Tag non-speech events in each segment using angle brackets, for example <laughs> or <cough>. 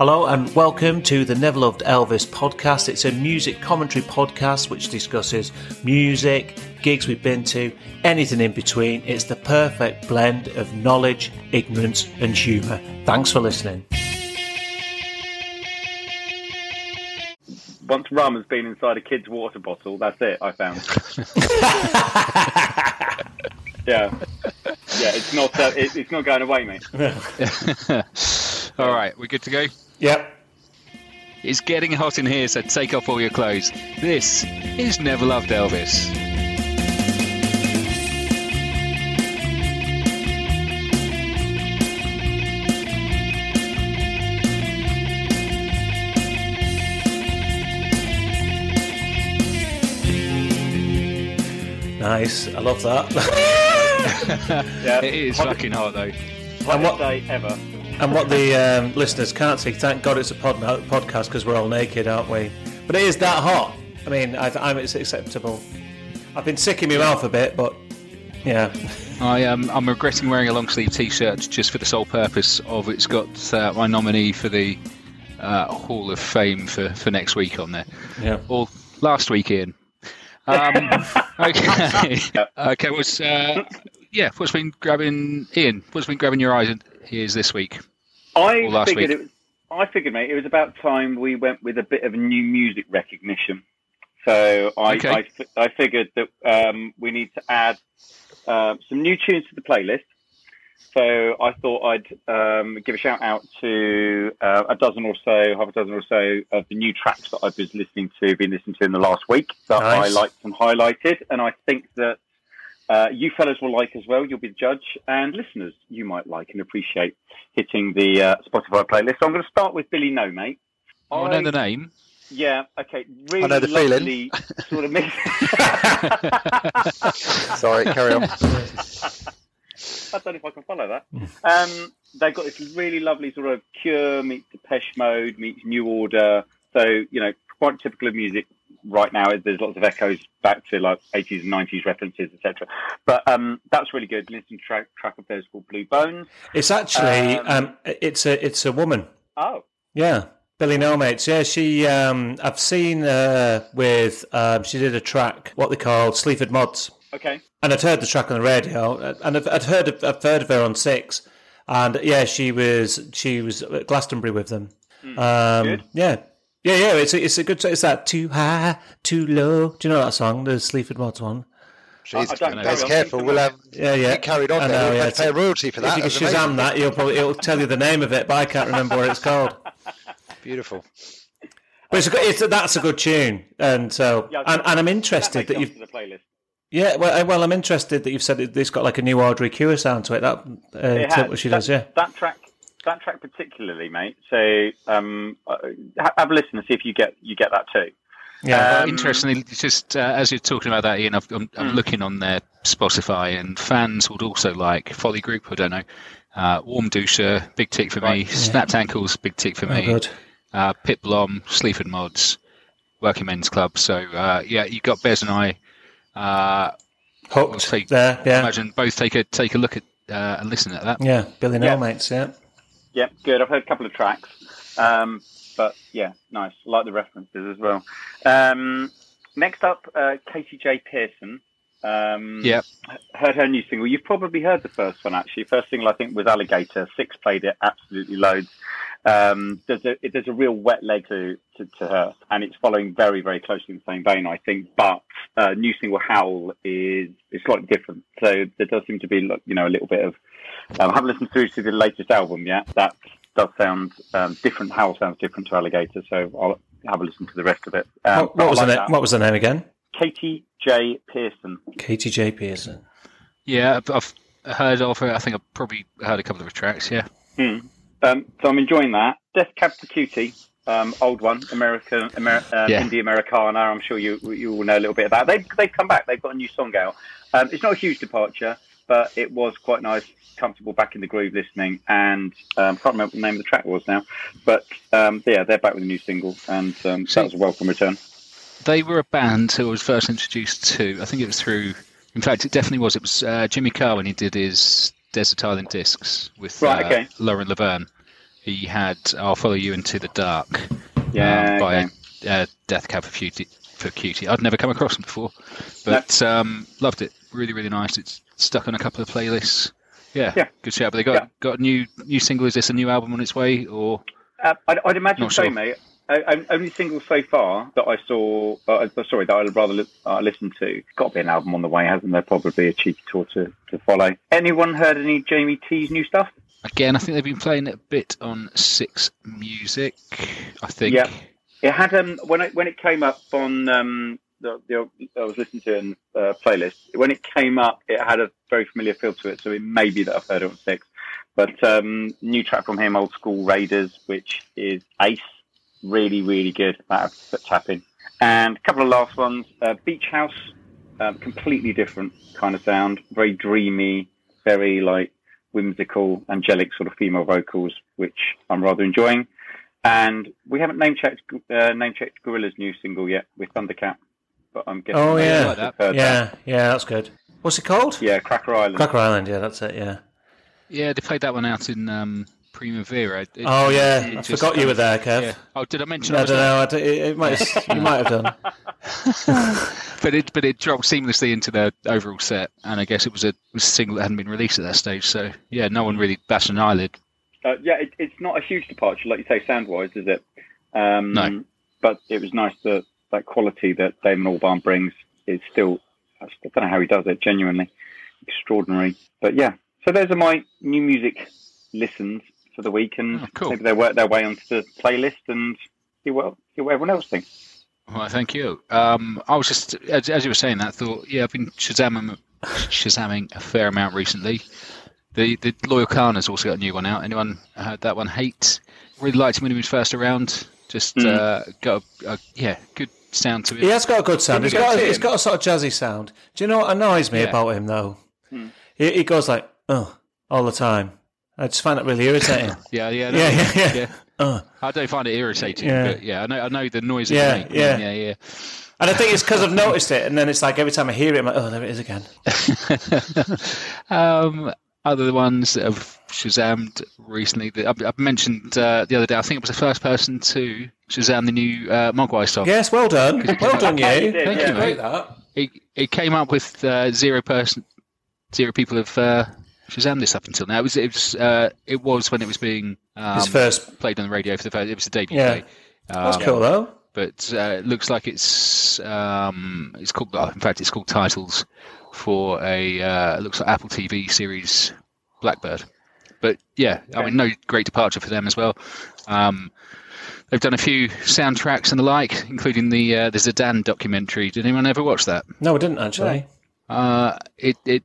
Hello and welcome to the Never Loved Elvis podcast. It's a music commentary podcast which discusses music, gigs we've been to, anything in between. It's the perfect blend of knowledge, ignorance, and humour. Thanks for listening. Once rum has been inside a kid's water bottle, that's it. I found. <laughs> yeah, yeah. It's not. Uh, it, it's not going away, mate. <laughs> All right, we're good to go. Yep. It's getting hot in here, so take off all your clothes. This is Never Loved Elvis. Nice. I love that. <laughs> Yeah, It is hottest- fucking hot though. hottest day ever. And what the um, listeners can't see, thank God it's a pod- podcast because we're all naked, aren't we? But it is that hot. I mean, I, I'm, it's acceptable. I've been sick in my mouth a bit, but yeah. I um, I'm regretting wearing a long sleeve T-shirt just for the sole purpose of it's got uh, my nominee for the uh, Hall of Fame for, for next week on there. Yeah. Or last week, Ian. Um, <laughs> okay. <laughs> okay. What's uh, yeah? What's been grabbing Ian? What's been grabbing your eyes and ears this week? I last figured week. it was. I figured, mate, it was about time we went with a bit of new music recognition. So I, Okay. I, I figured that um, we need to add uh, some new tunes to the playlist. So I thought I'd um, give a shout out to uh, a dozen or so, half a dozen or so of the new tracks that I've been listening to, been listening to in the last week that I liked and highlighted, and I think that uh, you fellas will like as well. You'll be the judge, and listeners, you might like and appreciate hitting the uh, Spotify playlist. So I'm going to start with Billy No, mate. Oh, I know the name. Yeah, okay. Really I know the feeling. sort of mix. <laughs> Sorry, carry on. I don't know if I can follow that. Um, they've got this really lovely sort of Cure meets Depeche Mode meets New Order. So you know, quite typical of music right now. There's lots of echoes back to like 80s and 90s references, etc. But um, that's really good. Listen to track track of theirs called Blue Bones. It's actually Um, um, it's a it's a woman. Oh, Yeah, Billy Nomates. Yeah, she. Um, I've seen her with. Um, she did a track what they called Sleaford Mods, okay. and I'd heard the track on the radio, and I've, I'd heard of, I've heard of her on Six, and yeah, she was she was at Glastonbury with them. Um, Hmm. good. Yeah. Yeah, yeah, it's a, it's a good. It's that too high, too low. Do you know that song, the Sleaford Mods one? Jeez, I don't I'm careful. We'll have Yeah, yeah. get carried on I know, yeah, pay a royalty for that. If you can Shazam amazing. that, you'll probably it'll tell you the name of it, but I can't remember what it's called. <laughs> Beautiful. But it's a good, it's a, that's a good tune, and so Yeah, and, and I'm interested makes that you've the playlist. yeah well I- well I'm interested that you've said it, it's got like a new Audrey Cure sound to it. That uh, It has. what she that, does, yeah. That track, that track particularly, mate. So um, uh, have a listen and see if you get you get that too. Yeah, Um, Interestingly, just uh, as you're talking about that, Ian, I've, I'm, I'm Hmm. looking on their Spotify, and fans would also like Folly Group. I don't know. Uh, Warmduscher, big tick for me. Right. Snapped Ankles, big tick for oh, me. good. Uh, Pit Blom, Sleaford Mods, Working Men's Club. So uh, yeah, you've got Bez and I. Uh, Hooked take- there, I yeah, imagine both take a take a look at uh, and listen at that. yeah. Billy No Yeah. Mates, yeah. Yeah, good. I've heard a couple of tracks, um, but yeah, nice. like the references as well. Um, next up, uh, Katy J. Pearson. Um, Yep. Heard her new single. You've probably heard the first one actually. First single I think was Alligator. Six played it absolutely loads. Um, there's a there's a real wet leg to, to, to her, and it's following very very closely in the same vein I think. But uh, new single Howl is is slightly different. So there does seem to be you know a little bit of. Um, I haven't listened through to the latest album yet. That does sound um, different. Howl sounds different to Alligator. So I'll have a listen to the rest of it. Um, what, what was like the name? What was the name again? Katy J. Pearson. Katy J Pearson. Yeah, I've, I've heard of her. I think I've probably heard a couple of her tracks. Yeah. Hmm. Um, so I'm enjoying that. Death Cab for Cutie, um, old one, American, Amer- um, Yeah. Indie Americana. I'm sure you you will know a little bit about. They they've come back. They've got a new song out. Um, it's not a huge departure, but it was quite nice, comfortable, back in the groove listening. And um, can't remember what the name of the track was now, but um, yeah, they're back with a new single, and um, that was a welcome return. They were a band who I was first introduced to. I think it was through. In fact, it definitely was. It was uh, Jimmy Carr when he did his Desert Island Discs with Right, uh, okay. Lauren Laverne. he had "I'll Follow You Into the Dark" Yeah, um, by okay. uh, Death Cab for Cutie. For Cutie, I'd never come across them before, but um, loved it. Really, really nice. It's stuck on a couple of playlists. Yeah, Yeah. good shout. But they got Yeah. got a new new single. Is this a new album on its way, or Uh, I'd, I'd imagine Not so, sure. mate. I, only single so far that I saw, uh, sorry, that I'd rather li- uh, listen to. Got to be an album on the way, hasn't there? Probably a cheeky tour to, to follow. Anyone heard any Jamie T's new stuff? again? I think they've been playing it a bit on Six Music. I think. Yeah. It had um when it when it came up on um the, the I was listening to in uh, playlist. When it came up it had a very familiar feel to it so it may be that I've heard it on six. But um new track from him old school Raiders which is ace. Really really good. That tapping. And a couple of last ones. Uh, Beach House um, completely different kind of sound. Very dreamy very like whimsical angelic sort of female vocals which I'm rather enjoying. And we haven't name checked uh, name checked Gorillaz new single yet with Thundercat, but I'm guessing. Oh maybe yeah, you've that. yeah, yeah. That's good. What's it called? yeah, Cracker Island. Cracker Island. Yeah, that's it. Yeah. Yeah, they played that one out in um, Primavera. It- Oh yeah, it I forgot you were there, Kev. Yeah. Oh, did I mention? I I don't know. I don't- it, it might have, you might have done. <laughs> <laughs> But it but it dropped seamlessly into the overall set, and I guess it was a, it was a single that hadn't been released at that stage. So yeah, no one really bashed an eyelid. Uh, yeah, it, it's not a huge departure, like you say, sound wise, is it? Um, No. But it was nice that that quality that Damon Albarn brings is still. I don't know how he does it. Genuinely extraordinary. But yeah, so those are my new music listens for the week, and Oh, cool. maybe they work their way onto the playlist and see what see what everyone else thinks. Well, thank you. Um, I was just as, as you were saying that, I thought yeah, I've been shazamming shazamming a fair amount recently. The the Loyle Carner has also got a new one out. Anyone heard that one? Hate. Really liked him when he was first around. Just Mm. uh, got a, a yeah good sound to it. He has got a good sound. He's got, a, he's got a sort of jazzy sound. Do you know what annoys me Yeah. about him though? Hmm. He, he goes like, "oh," all the time. I just find it really irritating. <laughs> Yeah, yeah, Yeah, yeah, yeah. yeah. uh. I don't find it irritating, Yeah. but yeah, I know I know the noise. Yeah, make. yeah. yeah, yeah. And I think it's because I've noticed it, and then it's like every time I hear it, I'm like, "Oh, there it is again." <laughs> um, other ones that have Shazammed recently. That I've, I've mentioned uh, the other day. I think it was the first person to Shazam the new uh, Mogwai song. Yes, well done, well done, you. You did, Thank yeah. you, mate. that. It, it came up with uh, zero person, zero people have uh, Shazam this up until now. It was it was uh, it was when it was being um, His first. played on the radio for the first. It was the debut Yeah. day. That's Um, cool though. but uh, it looks like it's um, it's called. oh, In fact, it's called titles for a uh, looks like Apple TV series Blackbird. But yeah, I mean, no great departure for them as well. Um, they've done a few soundtracks and the like, including the uh, the Zidane documentary. Did anyone ever watch that? No, I didn't actually. Uh, it it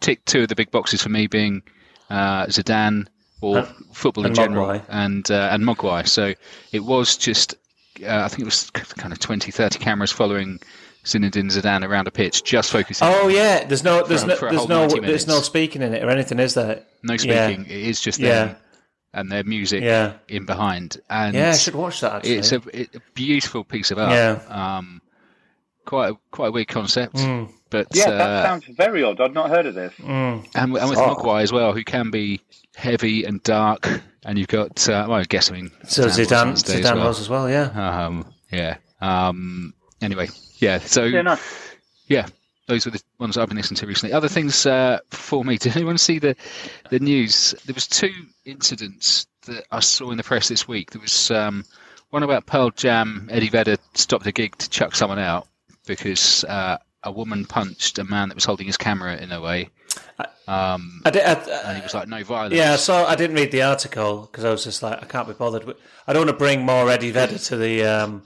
ticked two of the big boxes for me, being uh, Zidane or And- football in and general, Mogwai. and uh, and Mogwai. So it was just, uh, I think it was kind of 20, 30 cameras following Zinedine Zidane around a pitch, just focusing. Oh yeah, there's no, there's For- no, for there's no, there's no speaking in it or anything, is there? no yeah. speaking. It is just Yeah. them and their music Yeah, in behind. And yeah, I should watch that. Actually, it's a, it- a beautiful piece of art. Yeah. Um, quite a, quite a weird concept, Mm, but Yeah, uh, that sounds very odd. I'd not heard of this. mm. and, and with Oh. Mogwai as well, who can be heavy and dark. And you've got, uh, well, I guess, I mean, So was Zidane, on Zidane as well. was as well. Yeah. Um, yeah. Um, anyway, yeah. So Yeah, yeah, those were the ones I've been listening to recently. Other things uh, for me. <laughs> Did anyone see the the news? There was two incidents that I saw in the press this week. There was um, one about Pearl Jam. Eddie Vedder stopped a gig to chuck someone out because uh, a woman punched a man that was holding his camera in a way. Um, I did. I, and he was like, "No violence." yeah, so I didn't read the article because I was just like, I can't be bothered. I don't want to bring more Eddie Vedder to the. Um,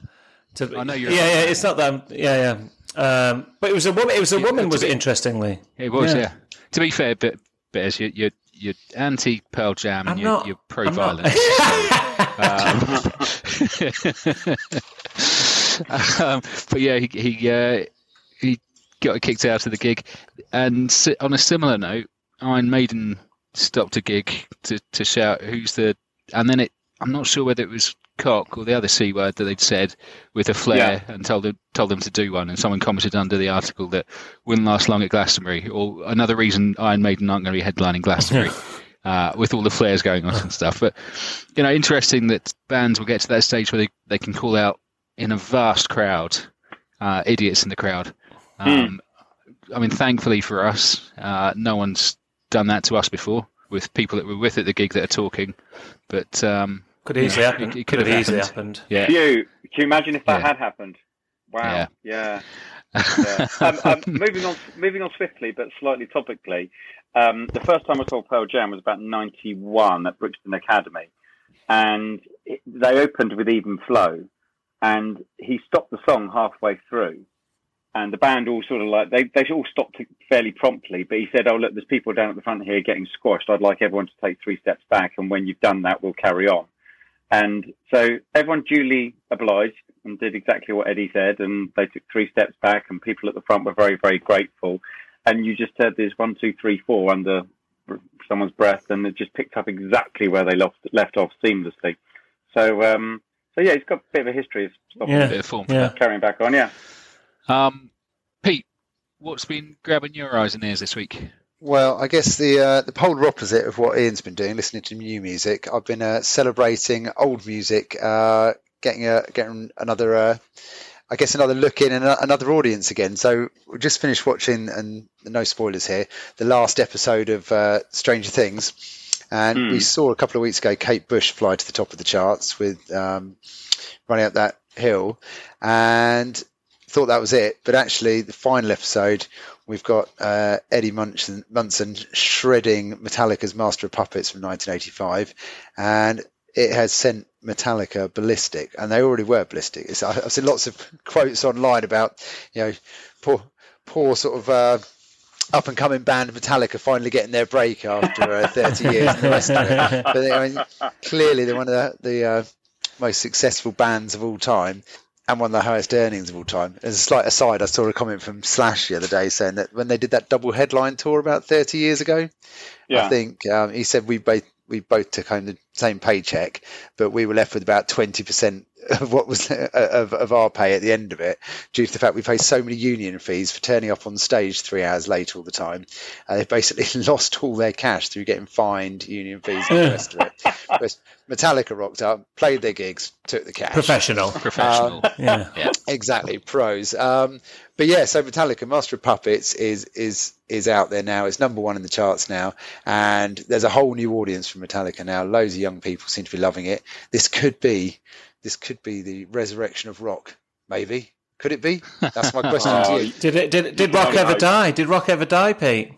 to I know you're- Yeah, yeah. It's not that. I'm, yeah, yeah. Um, but it was a woman. It was a woman. to Was it interestingly? It was, Yeah. yeah. To be fair, but but as you you're, you're anti Pearl Jam and I'm you're, not- you're pro I'm violence. <laughs> um, but yeah, he he uh, he got kicked out of the gig, and on a similar note, Iron Maiden stopped a gig to, to shout who's the, and then it I'm not sure whether it was cock or the other c word that they'd said with a flare and told them told them to do one, and someone commented under the article that wouldn't last long at Glastonbury, or another reason Iron Maiden aren't going to be headlining Glastonbury. <laughs> uh, with all the flares going on and stuff. But you know, interesting that bands will get to that stage where they, they can call out in a vast crowd, uh, idiots in the crowd. Um, I mean, thankfully for us, uh, no one's done that to us before with people that were with at the gig that are talking. But um, Could easily Yeah, happen. it- it could could have have easily happened. happened. yeah, Phew, can you imagine if that Yeah. had happened? Wow. Yeah. Yeah. <laughs> yeah. Um, um, moving on, moving on swiftly, but slightly topically. Um, the first time I saw Pearl Jam was about '91 at Brixton Academy, and it, they opened with Even Flow, and he stopped the song halfway through, and the band all sort of like they they all stopped fairly promptly. But he said, "Oh look, there's people down at the front here getting squashed. I'd like everyone to take three steps back, and when you've done that, we'll carry on." And so everyone duly obliged and did exactly what Eddie said, and they took three steps back, and people at the front were very, very grateful. And you just heard this one, two, three, four under someone's breath, and it just picked up exactly where they left left off seamlessly. So, um, so yeah, he's got a bit of a history of stopping, Yeah. a bit of form Yeah. carrying back on. Yeah. Um, Pete, what's been grabbing your eyes and ears this week? Well, I guess the uh, the polar opposite of what Ian's been doing, listening to new music. I've been uh, celebrating old music, uh, getting a getting another, uh, I guess another look in and another audience again. So we just finished watching, and no spoilers here, the last episode of uh, Stranger Things, and Hmm. we saw a couple of weeks ago Kate Bush fly to the top of the charts with um, running up that hill, and thought that was it. But actually, the final episode, we've got uh, Eddie Munson, Munson shredding Metallica's Master of Puppets from 1985, and it has sent Metallica ballistic, and they already were ballistic. It's, I've seen lots of <laughs> quotes online about, you know, poor, poor sort of. Uh, up and coming band Metallica finally getting their break after uh, 30 years and the rest of it. But I mean, clearly they're one of the, the uh, most successful bands of all time and one of the highest earnings of all time. As a slight aside, I saw a comment from Slash the other day saying that when they did that double headline tour about 30 years ago, Yeah. I think um, he said we both we both took home the same paycheck, but we were left with about 20% of what was of, of our pay at the end of it, due to the fact we pay so many union fees for turning up on stage three hours late all the time. Uh, they've basically <laughs> lost all their cash through getting fined, union fees, and the rest of it. <laughs> Whereas Metallica rocked up, played their gigs, took the cash. Professional. Professional. <laughs> Yeah. yeah. Exactly, pros. Um, but yeah, so Metallica, Master of Puppets is is is out there now. It's number one in the charts now, and there's a whole new audience for Metallica now. Loads of young people seem to be loving it. This could be, this could be the resurrection of rock. Maybe could it be? That's my question Oh, <laughs> to you. Did it? Did, did Rock ever no. die? Did Rock ever die, Pete?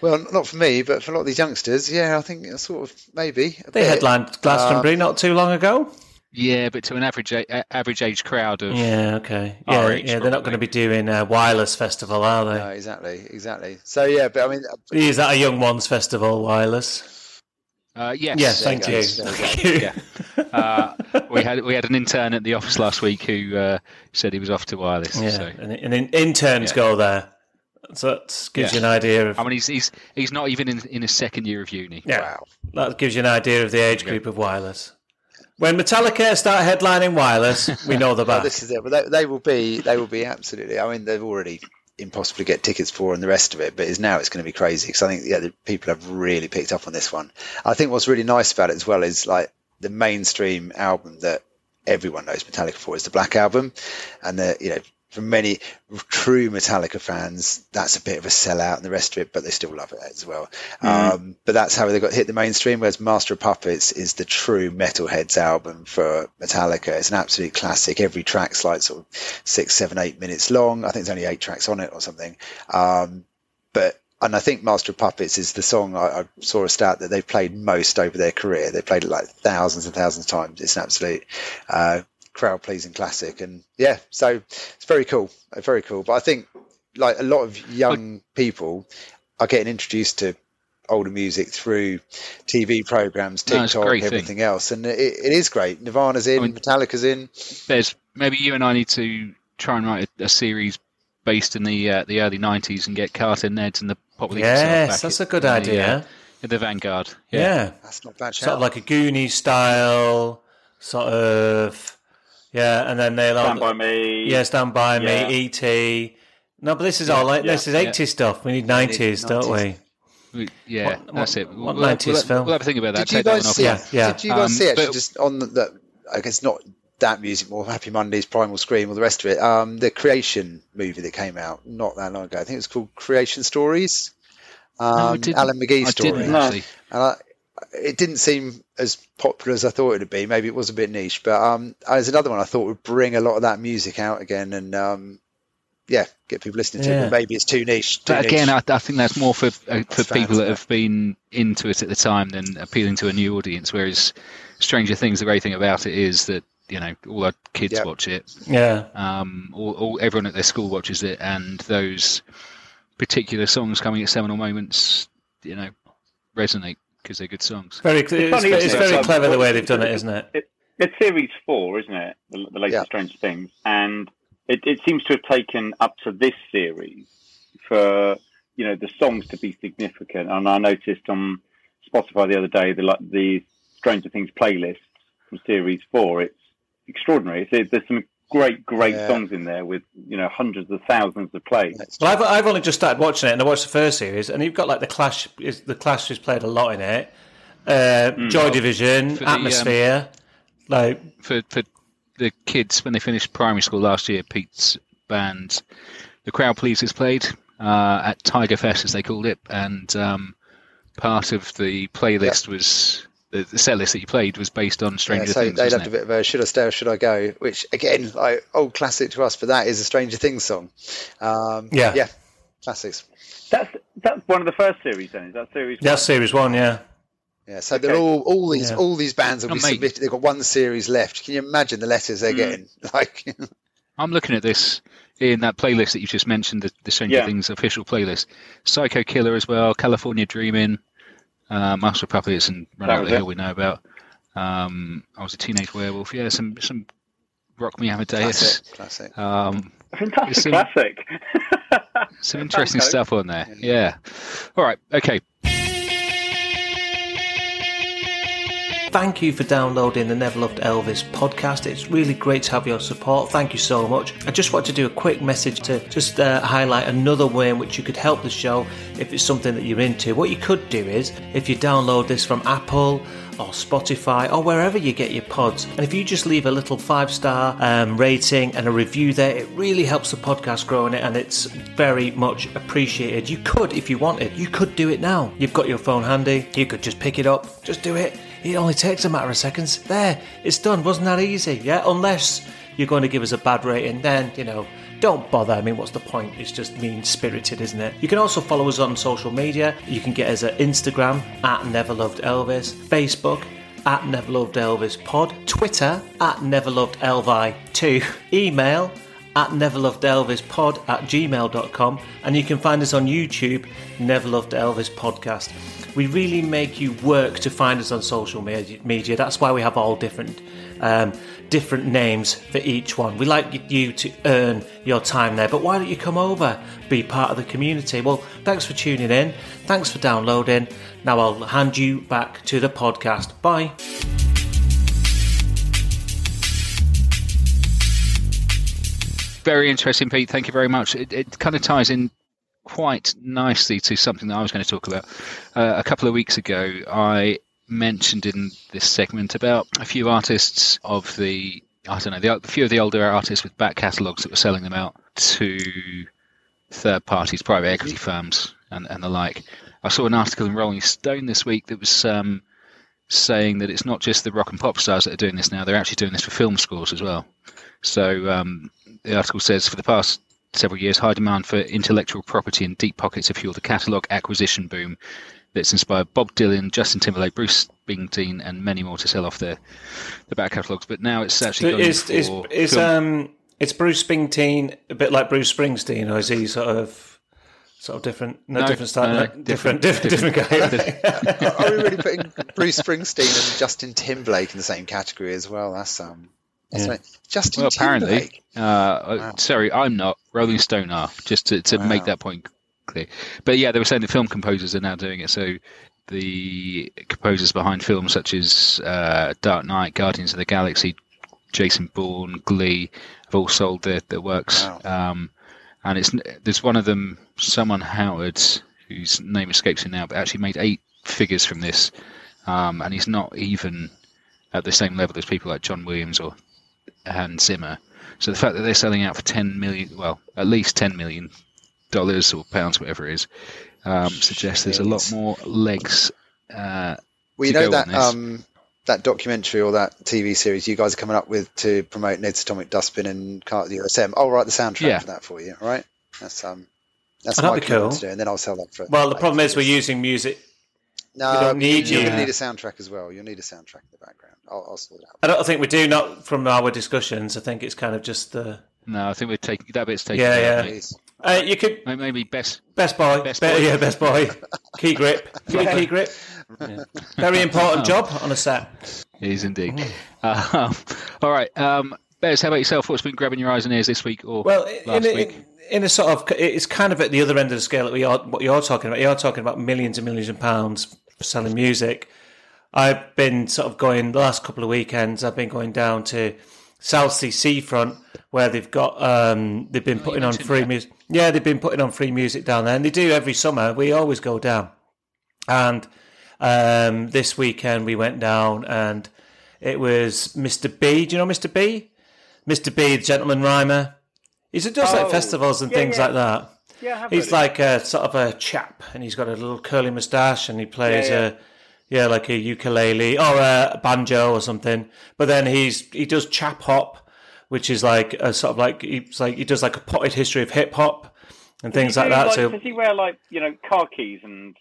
Well, not for me, but for a lot of these youngsters, yeah, I think sort of maybe. They bit. headlined Glastonbury um, not too long ago. Yeah, but to an average a- a- average age crowd of Yeah, okay. Our Yeah, age, yeah. They're not going to be doing a wireless festival, are they? No, exactly, exactly. So yeah, but I mean, uh, Is that a young ones festival, wireless? Uh, yes, Yes, thank you you. go, there you Thank you. Yeah. uh, <laughs> we had we had an intern at the office last week who uh, said he was off to wireless. Yeah, So. and, and in- interns Yeah. go there, so that gives Yeah. you an idea of I mean, he's he's he's not even in in his second year of uni. yeah. wow. That gives you an idea of the age group of wireless. When Metallica start headlining wireless, we know the <laughs> Well, back. this is it. But they, they will be. They will be absolutely. I mean, they've already impossible to get tickets for and the rest of it. But is now it's going to be crazy because I think yeah, the people have really picked up on this one. I think what's really nice about it as well is like the mainstream album that everyone knows Metallica for is the Black Album, and the you know for many true Metallica fans, that's a bit of a sellout and the rest of it, but they still love it as well. Um, but that's how they got hit the mainstream. Whereas Master of Puppets is the true metalheads album for Metallica. It's an absolute classic. Every track's like sort of six, seven, eight minutes long. I think there's only eight tracks on it or something. Um, but and I think Master of Puppets is the song I, I saw a stat that they've played most over their career. They played it like thousands and thousands of times. It's an absolute uh, crowd pleasing classic, and yeah, so it's very cool, uh, very cool. But I think like a lot of young people are getting introduced to older music through TV programs, No, it's a TikTok, thing. everything else, and it, it is great. Nirvana's in, I mean- Metallica's in. There's maybe you and I need to try and write a, a series based in the uh, the early '90s and get Carter Neds and the Pop League yes, back that's in- a good in the, idea. uh, in the Vanguard. yeah. That's not a bad. sort of like a Goonies style, sort of, yeah. And then they'll Stand by me. yeah, Stand by Yeah. Me, E.T. No, but this is all like yeah, this is yeah. 80s stuff. We need 90s, don't we? We- Yeah, What- that's what- it. what we'll, 90s we'll, film? We'll have a think about that. Did you Take that guys off. see? Yeah, yeah. Did you guys Um, see actually but- just on the, the I guess not that music, more Happy Mondays, Primal Scream, all the rest of it. Um, the Creation movie that came out not that long ago. I think it was called Creation Stories. Um, didn't. Alan McGee I story. didn't No. actually. And I, it didn't seem as popular as I thought it would be. Maybe it was a bit niche, but um, there's another one I thought would bring a lot of that music out again, and um, yeah, get people listening to Yeah. it. But maybe it's too niche. Too But again, niche. I, I think that's more for uh, for fans, people that yeah. have been into it at the time than appealing to a new audience. Whereas Stranger Things, the great thing about it is that you know all our kids Yep. watch it. Yeah. Um, all, all everyone at their school watches it, and those particular songs coming at seminal moments, you know, resonate because they're good songs. Very, it's, it's, funny, isn't very clever the way they've done it, isn't it? It, it's series four, isn't it? The, the latest Yeah. Stranger Things, and it, it seems to have taken up to this series for you know the songs to be significant. And I noticed on Spotify the other day the like the Stranger Things playlist from series four. It's extraordinary. It's, there's some great, great Yeah. songs in there with you know hundreds of thousands of plays. Well, I've, I've only just started watching it, and I watched the first series, and you've got like the Clash. Is the Clash has played a lot in it. Uh, Joy Division, For the, um, Atmosphere, like for for the kids when they finished primary school last year, Pete's band, the Crowd Pleasers, played uh, at Tiger Fest as they called it, and um, part of the playlist was the, the set list that you played was based on Yeah, Stranger so Things. they wasn't loved it? a bit of a "Should I Stay or Should I Go," which again, like old classic to us, but that is a Stranger Things song. Um, Yeah. yeah, classics. That's that's one of the first series. Then is that series? that's series one, yeah. Yeah, so they're all all these Yeah. all these bands will Oh, be mate. submitted. They've got one series left. Can you imagine the letters they're Mm. getting? <laughs> Like, I'm looking at this in that playlist that you just mentioned, the, the Stranger Yeah. Things official playlist. Psycho Killer as well, California Dreaming, uh, Master of Puppets, and Run Out was the. Hill we know about. Um, I was a teenage werewolf. Yeah, some some Rock Me Amadeus. classic, classic. Um, Fantastic It's in- classic. some interesting stuff on there. Yeah. All right. Okay. Thank you for downloading the Never Loved Elvis podcast. It's really great to have your support. Thank you so much. I just want to do a quick message to just uh, highlight another way in which you could help the show if it's something that you're into. What you could do is if you download this from Apple or Spotify or wherever you get your pods, and if you just leave a little five star um, rating and a review there, it really helps the podcast grow in it and it's very much appreciated. You could, if you wanted, you could do it now. You've got your phone handy, you could just pick it up, just do it. It only takes a matter of seconds. There, it's done. Wasn't that easy? Yeah, unless you're going to give us a bad rating, then, you know, don't bother. I mean, what's the point? It's just mean spirited, isn't it? You can also follow us on social media. You can get us at Instagram at Never Loved Elvis, Facebook at Never Loved Elvis Pod, Twitter at Never Loved Elvi2, <laughs> email at neverlovedelvispod at gmail.com and you can find us on YouTube, Never Loved Elvis Podcast. We really make you work to find us on social media. That's why we have all different um, different names for each one. We like you to earn your time there, but why don't you come over, be part of the community? Well, thanks for tuning in. Thanks for downloading. Now I'll hand you back to the podcast. Bye. Very interesting, Pete. Thank you very much. It, it kind of ties in quite nicely to something that I was going to talk about. Uh, a couple of weeks ago, I mentioned in this segment about a few artists of the I don't know the, a few of the older artists with back catalogues that were selling them out to third parties, private equity firms, and, and the like. I saw an article in Rolling Stone this week that was um, saying that it's not just the rock and pop stars that are doing this now; they're actually doing this for film scores as well. So um, the article says for the past several years, high demand for intellectual property and deep pockets have fueled the catalogue acquisition boom that's inspired Bob Dylan, Justin Timberlake, Bruce Springsteen, and many more to sell off their, their back catalogues. But now it's actually going Is, is, is, um, it's Bruce Springsteen a bit like Bruce Springsteen, or is he sort of sort of different? No, No, different style. no, no, like, different, different- different, different, guy. Are we really putting Bruce Springsteen and Justin Timberlake in the same category as well? That's um, that's Yeah. right. Justin Well, apparently, Timberlake. uh, uh, sorry, I'm not. Rolling Stone are just to, to make that point clear. But yeah, they were saying the film composers are now doing it. So the composers behind films such as uh, Dark Knight, Guardians of the Galaxy, Jason Bourne, Glee have all sold their, their works. Wow. Um, and it's there's one of them, someone Howard, whose name escapes me now, but actually made eight figures from this, um, and he's not even at the same level as people like John Williams or Hans Zimmer. So the fact that they're selling out for ten million, well, at least ten million dollars or pounds, whatever it is, um, suggests there's a lot more legs. Uh, Well, you to know go that um, that documentary or that TV series you guys are coming up with to promote Ned's Atomic Dustbin and Car- the USM. I'll write the soundtrack Yeah. for that for you. right? that's um, that's Oh, my that'd be cool. to do, and then I'll sell that for. Well, the like, problem is we're using music. No, we don't need you're you. going to need a soundtrack as well. You'll need a soundtrack in the background. I'll, I'll sort it out. I don't think we do. Not from our discussions. I think it's kind of just the. no, I think we're taking that bit's taken. Yeah, out, yeah. mate. Uh, you could Maybe best. best boy, Best Be- yeah, best buy. key grip, Key- key grip. Yeah. Very important <laughs> job on a set. It is indeed. Um, all right, um, Bez, how about yourself? What's been grabbing your eyes and ears this week or Well, last in, week? in, in a sort of, it's kind of at the other end of the scale that we are. What you're talking about, you're talking about millions and millions of pounds selling music. I've been sort of going the last couple of weekends. I've been going down to Southsea Seafront where they've got um, they've been putting on free that. music. Yeah, they've been putting on free music down there, and they do every summer. We always go down, and um, this weekend we went down, and it was Mr. B. Do you know Mr. B? Mr. B, the gentleman rhymer. He does like Oh, festivals and yeah, things yeah. like that. Yeah, He's like a sort of a chap, and he's got a little curly moustache, and he plays yeah. a yeah, like a ukulele or a banjo or something. But then he's he does chap hop, which is like a sort of like he's like he does like a potted history of hip hop and things like that. so does he wear like you know car keys and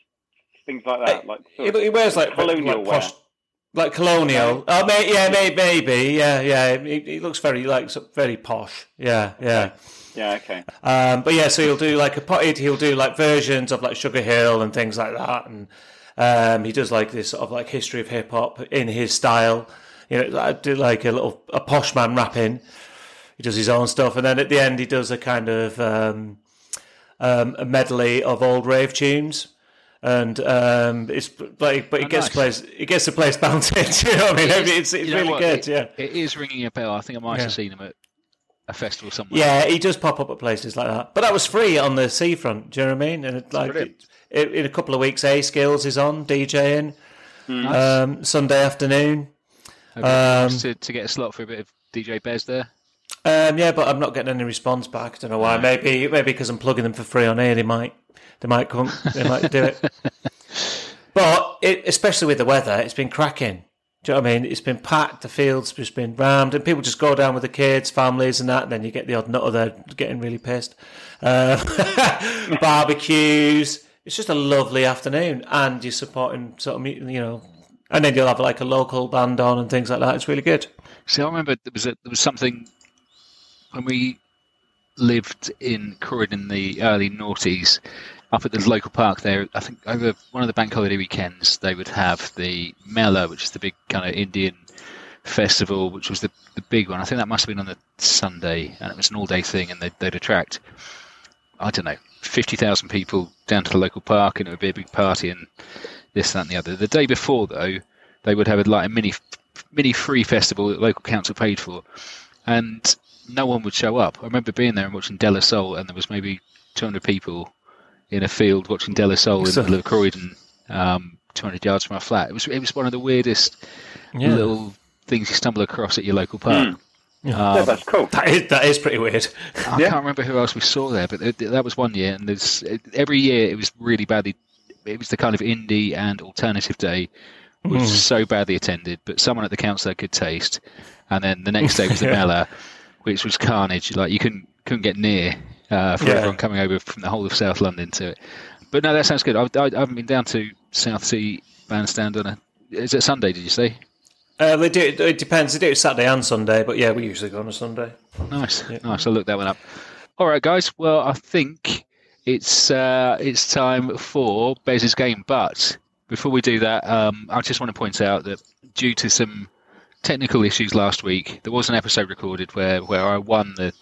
things like that? Like he, he wears like colonial like, wear. posh- like colonial. Oh, may, yeah, may, maybe. Yeah, yeah. He, he looks very like very posh. Yeah, yeah. Yeah, okay. Um, but yeah, so he'll do like a potted. He'll do like versions of like Sugar Hill and things like that, and um, he does like this sort of like history of hip hop in his style. You know, I do like a little a posh man rapping. He does his own stuff, and then at the end he does a kind of um, um, a medley of old rave tunes. And um, it's like, but he Oh, gets nice. the place, he gets the place bouncing. You know what I mean? It's, it's You know really what? good. It- yeah, it is ringing a bell. I think I might Yeah. have seen him at a festival somewhere. Yeah, he does pop up at places like that. But that was free on the seafront. Do you know what I mean? And it, like brilliant. it, in a couple of weeks, A.Skillz is on DJing Nice. um, Sunday afternoon. Um, to, to get a slot for a bit of DJ Bez there. Um, yeah, but I'm not getting any response back. I don't know why. Maybe maybe because I'm plugging them for free on air. They might they might come. They might do it. <laughs> But it, especially with the weather, it's been cracking. Do you know what I mean? It's been packed. The fields just been rammed, and people just go down with the kids, families, and that. And then you get the odd nutter there getting really pissed. Uh, <laughs> barbecues. It's just a lovely afternoon, and you're supporting sort of you know. And then you'll have like a local band on and things like that. It's really good. See, I remember there was a, there was something when we lived in Croydon in the early noughties, up at the local park there. I think over one of the bank holiday weekends they would have the Mela, which is the big kind of Indian festival, which was the the big one. I think that must have been on the Sunday, and it was an all day thing, and they'd, they'd attract I don't know fifty thousand people down to the local park, and it would be a big party and this, that, and the other. The day before, though, they would have a, like a mini mini free festival that the local council paid for, and no one would show up. I remember being there and watching De La Soul, and there was maybe 200 people in a field watching De La Soul in So- the middle of Croydon, um, 200 yards from our flat. It was it was one of the weirdest Yeah. little things you stumble across at your local park. Yeah, Um, that's cool. That is that is pretty weird. I can't remember who else we saw there, but th- that was one year, and there's every year it was really badly. It was the kind of indie and alternative day, which was so badly attended, but someone at the council had good taste. And then the next day was the <laughs> Mela, which was carnage. Like you couldn't couldn't get near uh, for Yeah. everyone coming over from the whole of South London to it. But no, that sounds good. I, I, I haven't been down to Southsea Bandstand on a. Is it Sunday? Did you say? Uh, they do. It, it depends. They do it Saturday and Sunday, but yeah, we usually go on a Sunday. Nice, nice. I'll look that one up. All right, guys. Well, I think it's uh, it's time for Bez's game. But before we do that, um, I just want to point out that due to some technical issues last week, there was an episode recorded where, where I won the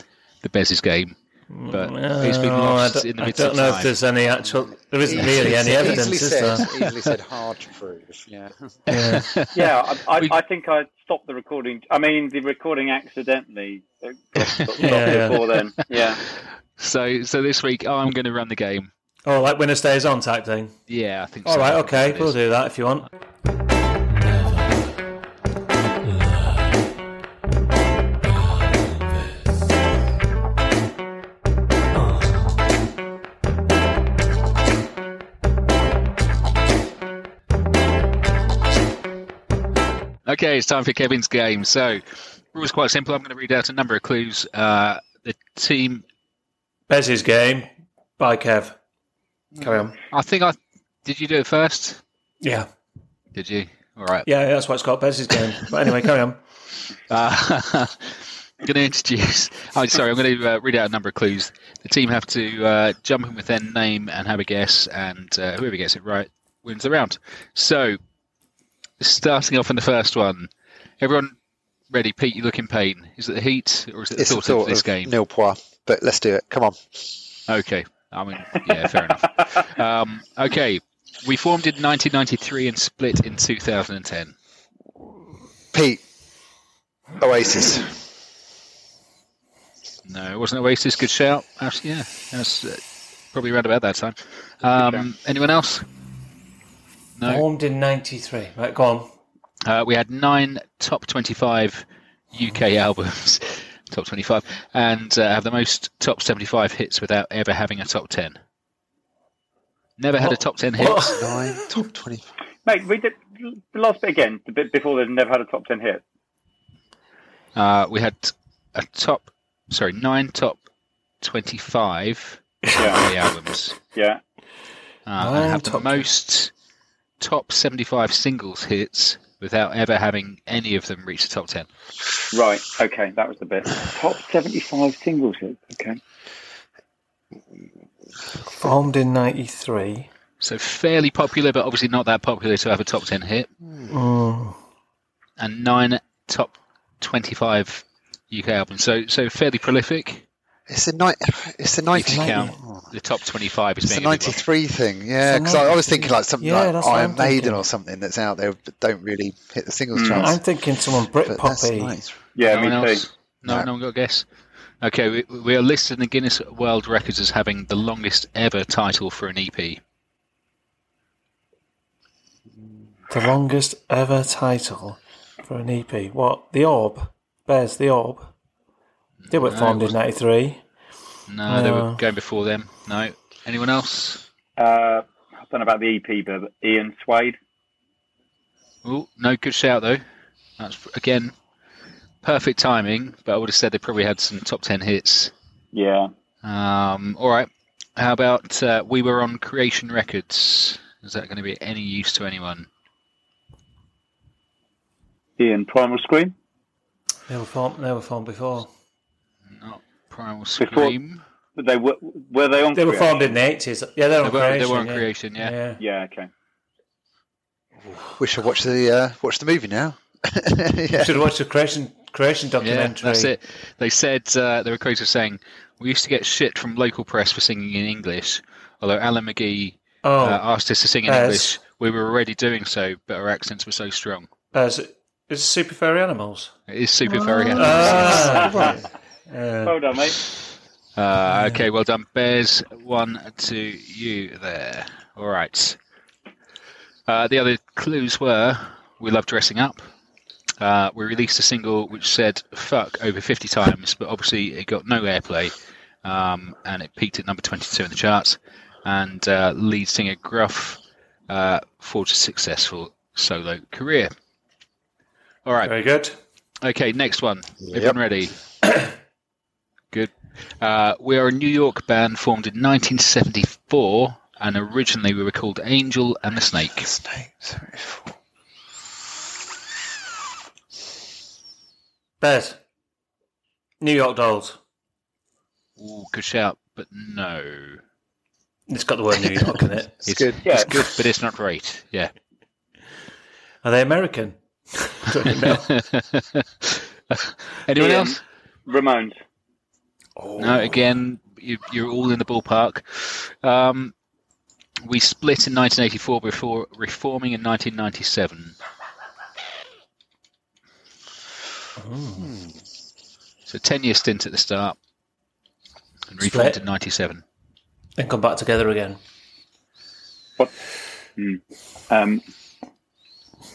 the Bez's game, but it's been I lost don't, in the I don't of know time. if there's any actual. There isn't really any Easily evidence, is said, there? easily said, hard to prove. Yeah. <laughs> Yeah. Yeah, I, We- I, I think I stopped the recording. I mean, the recording accidentally uh, <laughs> got stopped Yeah, yeah. before then. Yeah. So so this week I'm going to run the game, Oh, like winner stays on type thing. Yeah, I think. All so. right, okay, we'll do that if you want. Okay, it's time for Kevin's game. So, rules quite simple. I'm going to read out a number of clues. Uh, the team. Bez's game. Bye, Kev. Carry on. I think I did. You do it first? Yeah, Did you? All right. yeah, that's why it's called Bez's game. But anyway, carry on. Uh, I'm going to introduce. Oh, sorry. I'm going to uh, read out a number of clues. The team have to uh, jump in with their name and have a guess, and uh, whoever gets it right wins the round. So, starting off in the first one, everyone ready? Pete, you look in pain. Is it the heat or is it the It's thought, thought of this of game? nil pois, but let's do it. Come on. Okay. I mean, yeah, fair enough. Um, okay. We formed in 1993 and split in 2010. Pete. Oasis. No, it wasn't Oasis. Good shout. Actually, yeah, that's uh, probably around about that time. Um, anyone else? No. Formed in '93. Right, go on. Uh, we had nine top 25 UK <laughs> albums, top 25, and uh, have the most top 75 hits without ever having a top 10. Never had a top 10 hit. Nine, <laughs> top 20. Mate, read the, the last bit again, the bit before they've never had a top 10 hit. Uh, we had a top, sorry, nine top 25 Yeah. UK albums. Yeah. Uh, and Nine have the top- most top 75 singles hits without ever having any of them reach the top 10. Right. Okay. That was the bit. Top 75 singles hits. Okay. Formed in '93. So fairly popular, but obviously not that popular to have a top 10 hit. Mm. And nine top 25 UK albums. So so fairly prolific. It's the night. It's the ninety. you Ninety- count the top 25 as It's the being a '93 thing, yeah. Because I, I was thinking like something Yeah, like Iron I'm Maiden thinking. or something that's out there but don't really hit the singles Mm. charts. I'm thinking someone but that's Britpoppy. nice. Yeah, no me one too. No, No. no one got a guess. Okay, we, we are listed in the Guinness World Records as having the longest ever title for an EP. The longest ever title for an EP. What? The Orb? Bez the Orb? They were No, formed in '93. No, they were going before them. No. Anyone else? Uh, I don't know about the EP, but Ian Suede. Oh, no, good shout though. That's again perfect timing, but I would have said they probably had some top ten hits. Yeah. Um, all right. How about uh, we were on Creation Records? Is that going to be any use to anyone? Ian Primal Scream. They were formed. They were formed before. Not Primal Before- Scream. But they were were they on? They were Creation? formed in the '80s. Yeah, they're They were, creation. they were on yeah. Creation, yeah. yeah. Yeah. Okay. Wish I watched the uh, watch the movie now. <laughs> yeah. Should have watched the creation creation Yeah, documentary. that's it. They said uh, they were quoted saying, "We used to get shit from local press for singing in English, although Alan McGee Oh, uh, asked us to sing in Bez. English. We were already doing so, but our accents were so strong. as it's super furry animals. It is super very handy. Ah, Right. Uh, Well done, mate. Uh, okay, well done, Bez. One to you there. All right. Uh, the other clues were we love dressing up. Uh, we released a single which said "fuck" over 50 times, but obviously it got no airplay, um, and it peaked at number 22 in the charts. And uh, lead singer Gruff uh, forged a successful solo career. All right. very good. Okay, next one. Yep. Everyone ready? <clears throat> Good. Uh, we are a New York band formed in 1974, and originally we were called Angel and the Snake. Snake, 74. Bez. New York Dolls. Ooh, good shout, but no. It's got the word New York in it. It's good. Yeah. It's good, but it's not great. Yeah. Are they American? <laughs> Don't even know. <laughs> Anyone Ian. else? Ramones. No, again, you, you're all in the ballpark. Um, we split in 1984 before reforming in 1997. So 10 year stint at the start and reformed Split. in 97. Then come back together again. What? Hmm. Um,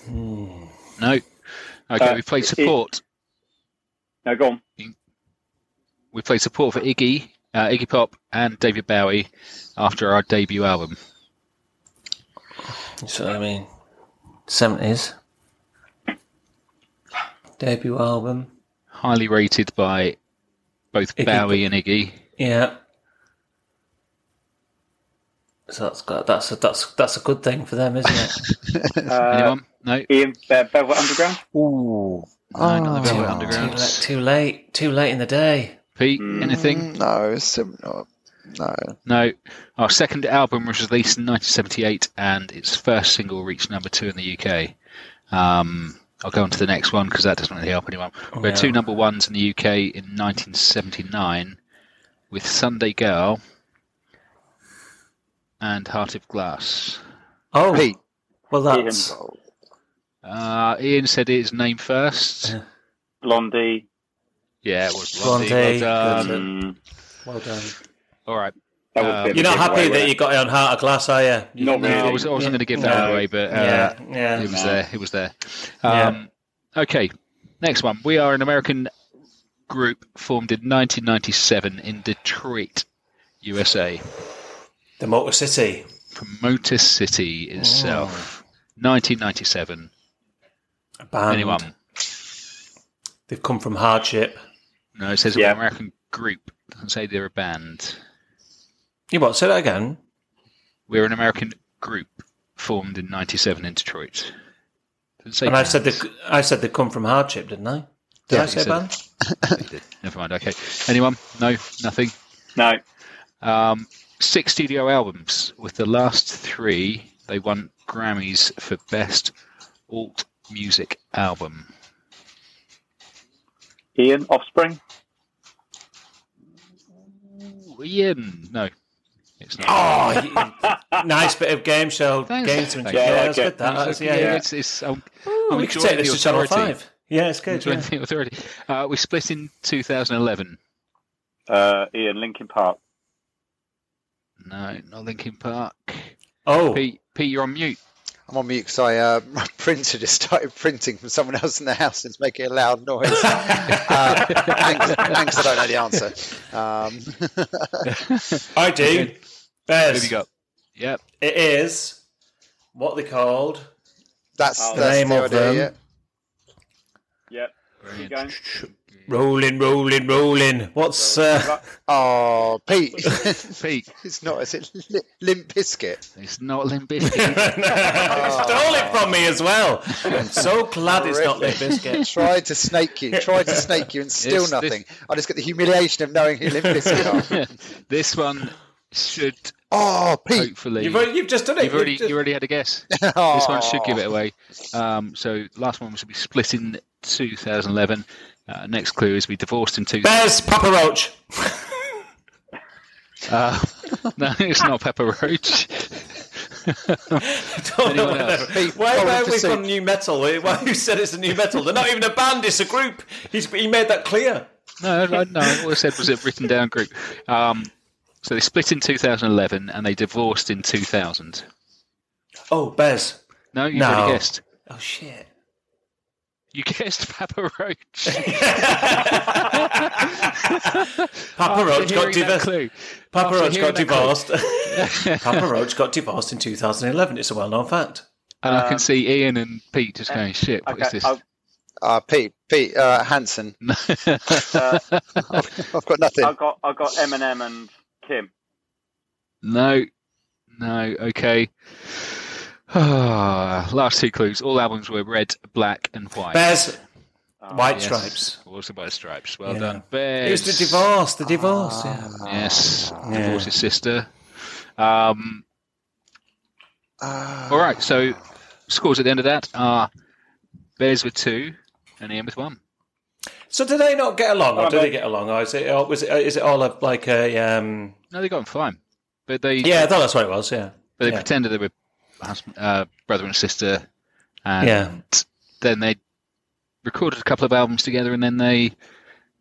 No. Okay, Uh, we played it- support. no, go on. We played support for Iggy, uh, Iggy Pop, and David Bowie after our debut album. So I mean, seventies debut album. Highly rated by both Iggy Bowie and Iggy. Yeah. So that's got that's a, that's that's a good thing for them, isn't it? <laughs> Uh, Anyone? No. Ian, uh, Velvet Underground. Ooh. No, not the Velvet Oh. too, Underground. late, too late, too late in the day. Pete, Mm. anything? No, sim- no, no. No. Our second album was released in 1978, and its first single reached number two in the UK. Um, I'll go on to the next one because that doesn't really help anyone. We had Yeah. two number ones in the UK in 1979 with Sunday Girl and Heart of Glass. Oh, Pete. well, that's Ian. Uh, Ian said his name first. Yeah. Blondie. Yeah, it was Blondie. Blondie, Well done. Mm, well done. All right. Um, a bit of You're not happy giveaway, that you got it on Heart of Glass, are you? you Not No, really. I, was, I wasn't going to give that No. away, but uh, yeah, yeah. it was No. there. It was there. Yeah. Um, Okay, next one. We are an American group formed in 1997 in Detroit, USA. The Motor City. From Motor City itself. 1997. A band. Anyone? They've come from hardship. No, it says Yeah. an American group. It doesn't say they're a band. You what? Say that again. We're an American group formed in 97 in Detroit. Doesn't say And I said they, I said they come from hardship, didn't I? Did Yeah, I say band? <laughs> Never mind. Okay. Anyone? No, nothing. No. Um, six studio albums. With the last three, they won Grammys for Best Alt Music Album. Ian, Offspring. Ooh, Ian, no, it's not. Oh, <laughs> nice bit of game show Thanks. gamesmanship. Thanks. Yeah, Yeah, that's okay. good. That. That's, yeah, yeah, yeah. it's, it's, um, Ooh, I'm we could enjoying take this to Channel authority. Five. Yeah, it's good. enjoying Yeah. the authority. Uh, we split in 2011. Uh, Ian, Linkin Park. No, not Linkin Park. Oh, Pete, Pete, you're on mute. I'm on mute because I uh, <laughs> my printer just started printing from someone else in the house and it's making a loud noise. <laughs> uh, thanks, thanks, I don't know the answer. Um, <laughs> I do. Okay. Who Bez, have you got? Yep. it is what they called. that's Oh, The name the of idea. them. Yeah. Yep. Keep going. Rolling, rolling, rolling. What's uh, Oh, <laughs> Pete, Pete, it's not. Is it li- Limp Bizkit? it's not Limp Bizkit. <laughs> Stole it from me as well. I'm so glad it's not Limp Bizkit. Tried to snake you, tried to snake you, and still Yes, this- nothing. I just get the humiliation of knowing who Limp Bizkit are. <laughs> this one should Oh, Pete. hopefully. You've already, you've just done it. You've already, just- you already had a guess. Oh. This one should give it away. Um, so last one should be split in 2011. Uh, next clue is we divorced in 2000. Bez, Papa Roach. <laughs> Uh, no, it's not Pepper Roach. <laughs> Anyone else? Why follow why the we suit. from new metal? Why who said it's a new metal? They're not even a band. It's a group. He's he made that clear. No, no, no. All I said was a written down group. Um, so they split in 2011 and they divorced in 2000. Oh, Bez. No, you've No. already guessed. Oh shit. You guessed <laughs> Papa Roach. <laughs> Papa Roach got divorced. Papa Roach got divorced. Papa Roach got divorced in 2011. It's a well-known fact. And I Um, can see Ian and Pete just going, shit, what is Okay. this? I've, Uh, Pete, Pete uh, Hanson. <laughs> uh, I've got nothing. I've got I've got Eminem and Kim. no, no, okay. <sighs> Last two clues. All albums were red, black, and white. Bez. Oh, White Yes. Stripes. Also by Stripes. Well Yeah. done. Bez. It was the divorce. The divorce. yeah. Yes, Yeah. divorced his sister. Um, Uh, all right, so scores at the end of that are Bez with two and Ian with one. So did they not get along, or did they get along, or is it? Or was it? Is it all a, like a? Um... No, they got on fine, but they Yeah, I thought that's what it was. Yeah. but they yeah. pretended they were husband, uh, brother and sister, and Yeah. then they recorded a couple of albums together, and then they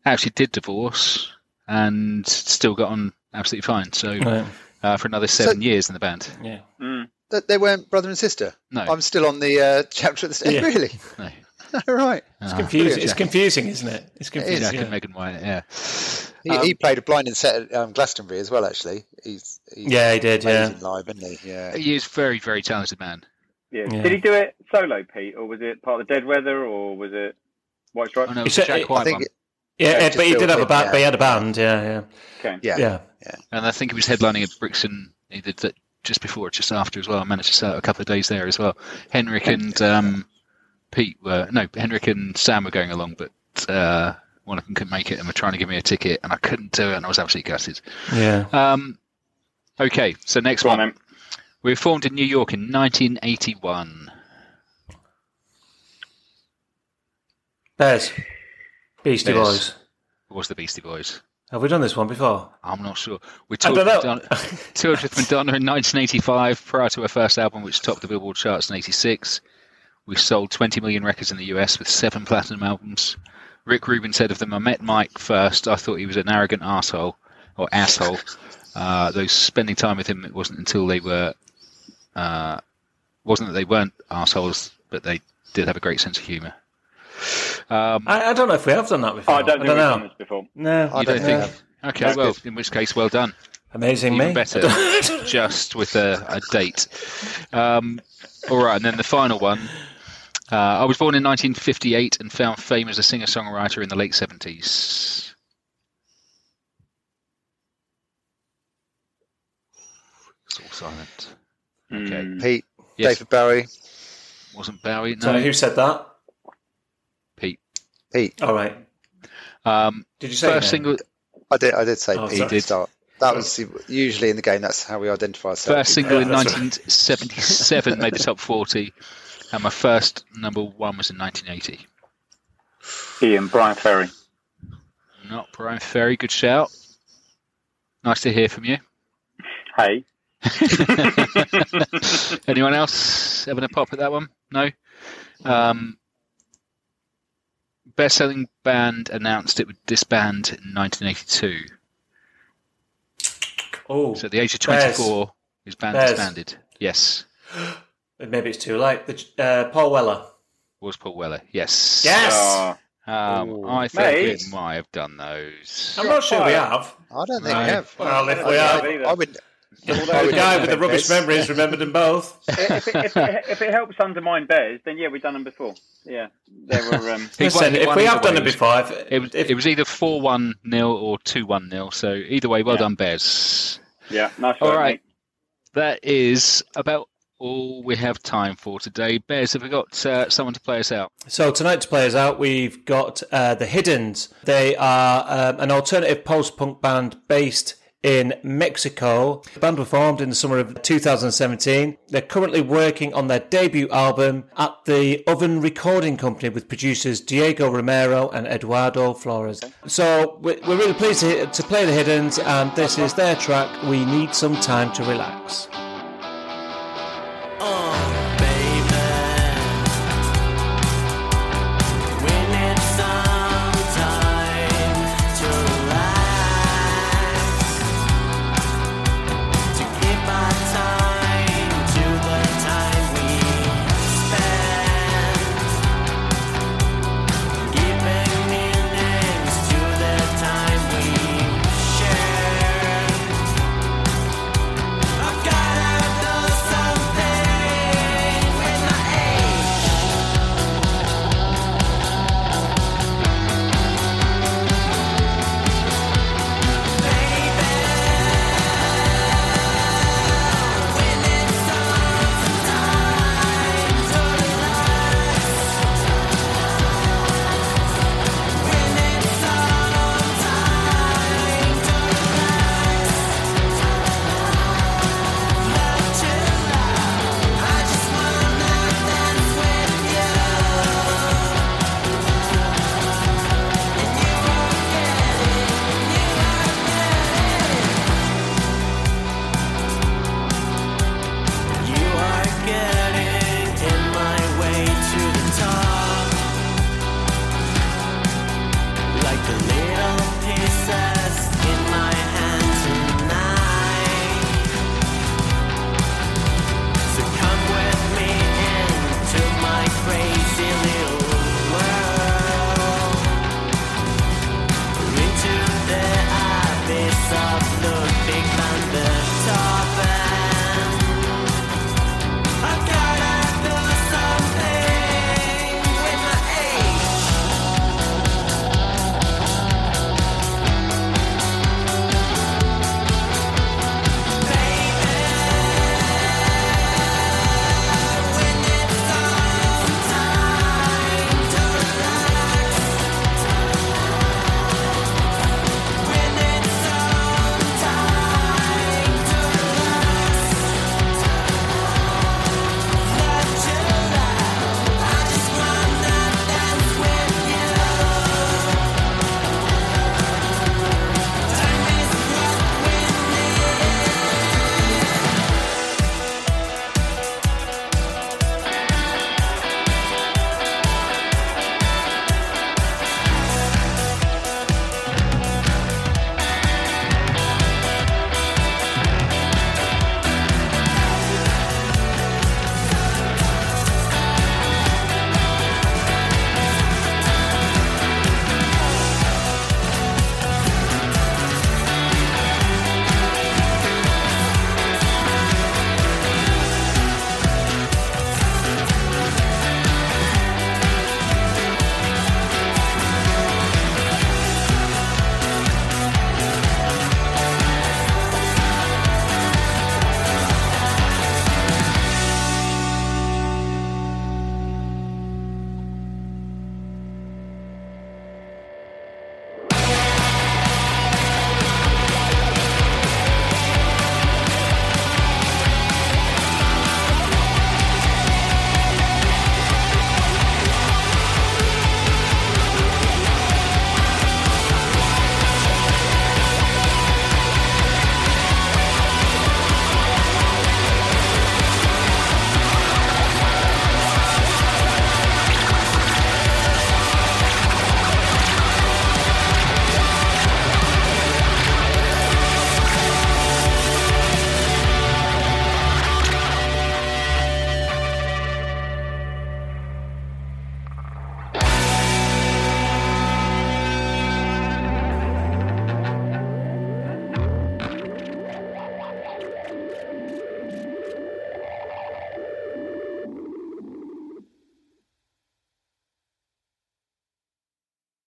actually did divorce and still got on absolutely fine. So Right. uh, for another seven years in the band. Yeah. Mm. That they weren't brother and sister. No. I'm still on the uh, <laughs> chapter at the start. Yeah. Really? No. All <laughs> right. It's confusing. It's confusing, isn't it? It's confusing. Jack yeah. and Megan White, yeah. He, Um, he played a blinding set at um, Glastonbury as well. Actually, he's, he's Yeah, he did. Yeah. amazing live, isn't he? Yeah. He is very, very talented man. Yeah. Yeah. Did he do it solo, Pete, or was it part of the Dead Weather, or was it White Stripes? Oh, no, it He was the said- Jack I White I think. one. It, Yeah, Yeah, but he did have a band. yeah. But he had a band. Yeah, yeah. Okay. yeah. Yeah. And I think he was headlining at Brixton He did that just before or just after as well. I managed to stay out a couple of days there as well. Henrik and um, Pete were no, Henrik and Sam were going along, but uh, one of them couldn't make it and were trying to give me a ticket, and I couldn't do it, and I was absolutely gutted. Yeah. Um, okay, so next Go one. then. We were formed in New York in 1981. There's Beastie Bears. Boys. It was the Beastie Boys. Have we done this one before? I'm not sure. We I toured, don't with know. Madonna, toured with Madonna in 1985 prior to her first album, which topped the Billboard charts in 86. We sold 20 million records in the US with seven platinum albums. Rick Rubin said of them, I met Mike first. I thought he was an arrogant asshole or asshole. Uh, though spending time with him, it wasn't until they were, uh, wasn't that they weren't assholes, but they did have a great sense of humour. Um, I, I don't know if we have done that before. Oh, I don't think we've know. done this before. No, I don't don't think? know. Okay, That's well, good. in which case, well done. amazing Even me. better, <laughs> just with a, a date. Um, all right, and then the final one. Uh, I was born in 1958 and found fame as a singer-songwriter in the late 70s. It's all silent. Okay. Hmm. Pete, Yes, David Bowie, wasn't Bowie. No, Sorry, who said that? Pete. Pete. All right. Um, Did you say first single, I did. I did say Oh, Pete. Did. at start. That was usually in the game. That's how we identify ourselves. first single in Yeah, that's right. 1977 made the top 40, and my first number one was in 1980. Ian, Bryan Ferry. Not Bryan Ferry. Good shout. Nice to hear from you. Hey. <laughs> <laughs> Anyone else having a pop at that one? No. Um, best-selling band announced it would disband in 1982. Oh, So at the age of Bez. 24, his band Bez. disbanded. Yes, <gasps> maybe it's too late. The, uh, Paul Weller. was Paul Weller. Yes. Yes. Oh, Um, I think Mate. we might have done those. I'm not sure we have. I don't think No. we have. Well, if we don't have, have either. I would. Although, the guy with the Bez. rubbish <laughs> memories remembered them both. <laughs> if, it, if, it, if it helps undermine Bez, then yeah, we've done them before. Yeah, they were. Um, He Listen, won- he if won we either have done way. it before, if, It was, if, it was either 4 1 nil or 2 1 nil. So either way, well Yeah. done, Bez. yeah, nice All work, right. mate. That is about all we have time for today. Bez, have we got uh, someone to play us out? So tonight to play us out, we've got uh, the Hiddens. They are um, an alternative post-punk band based in Mexico. The band were formed in the summer of 2017. They're currently working on their debut album at the Oven Recording Company with producers Diego Romero and Eduardo Flores. So we're really pleased to play the Hiddens, and this is their track, We Need Some Time to Relax.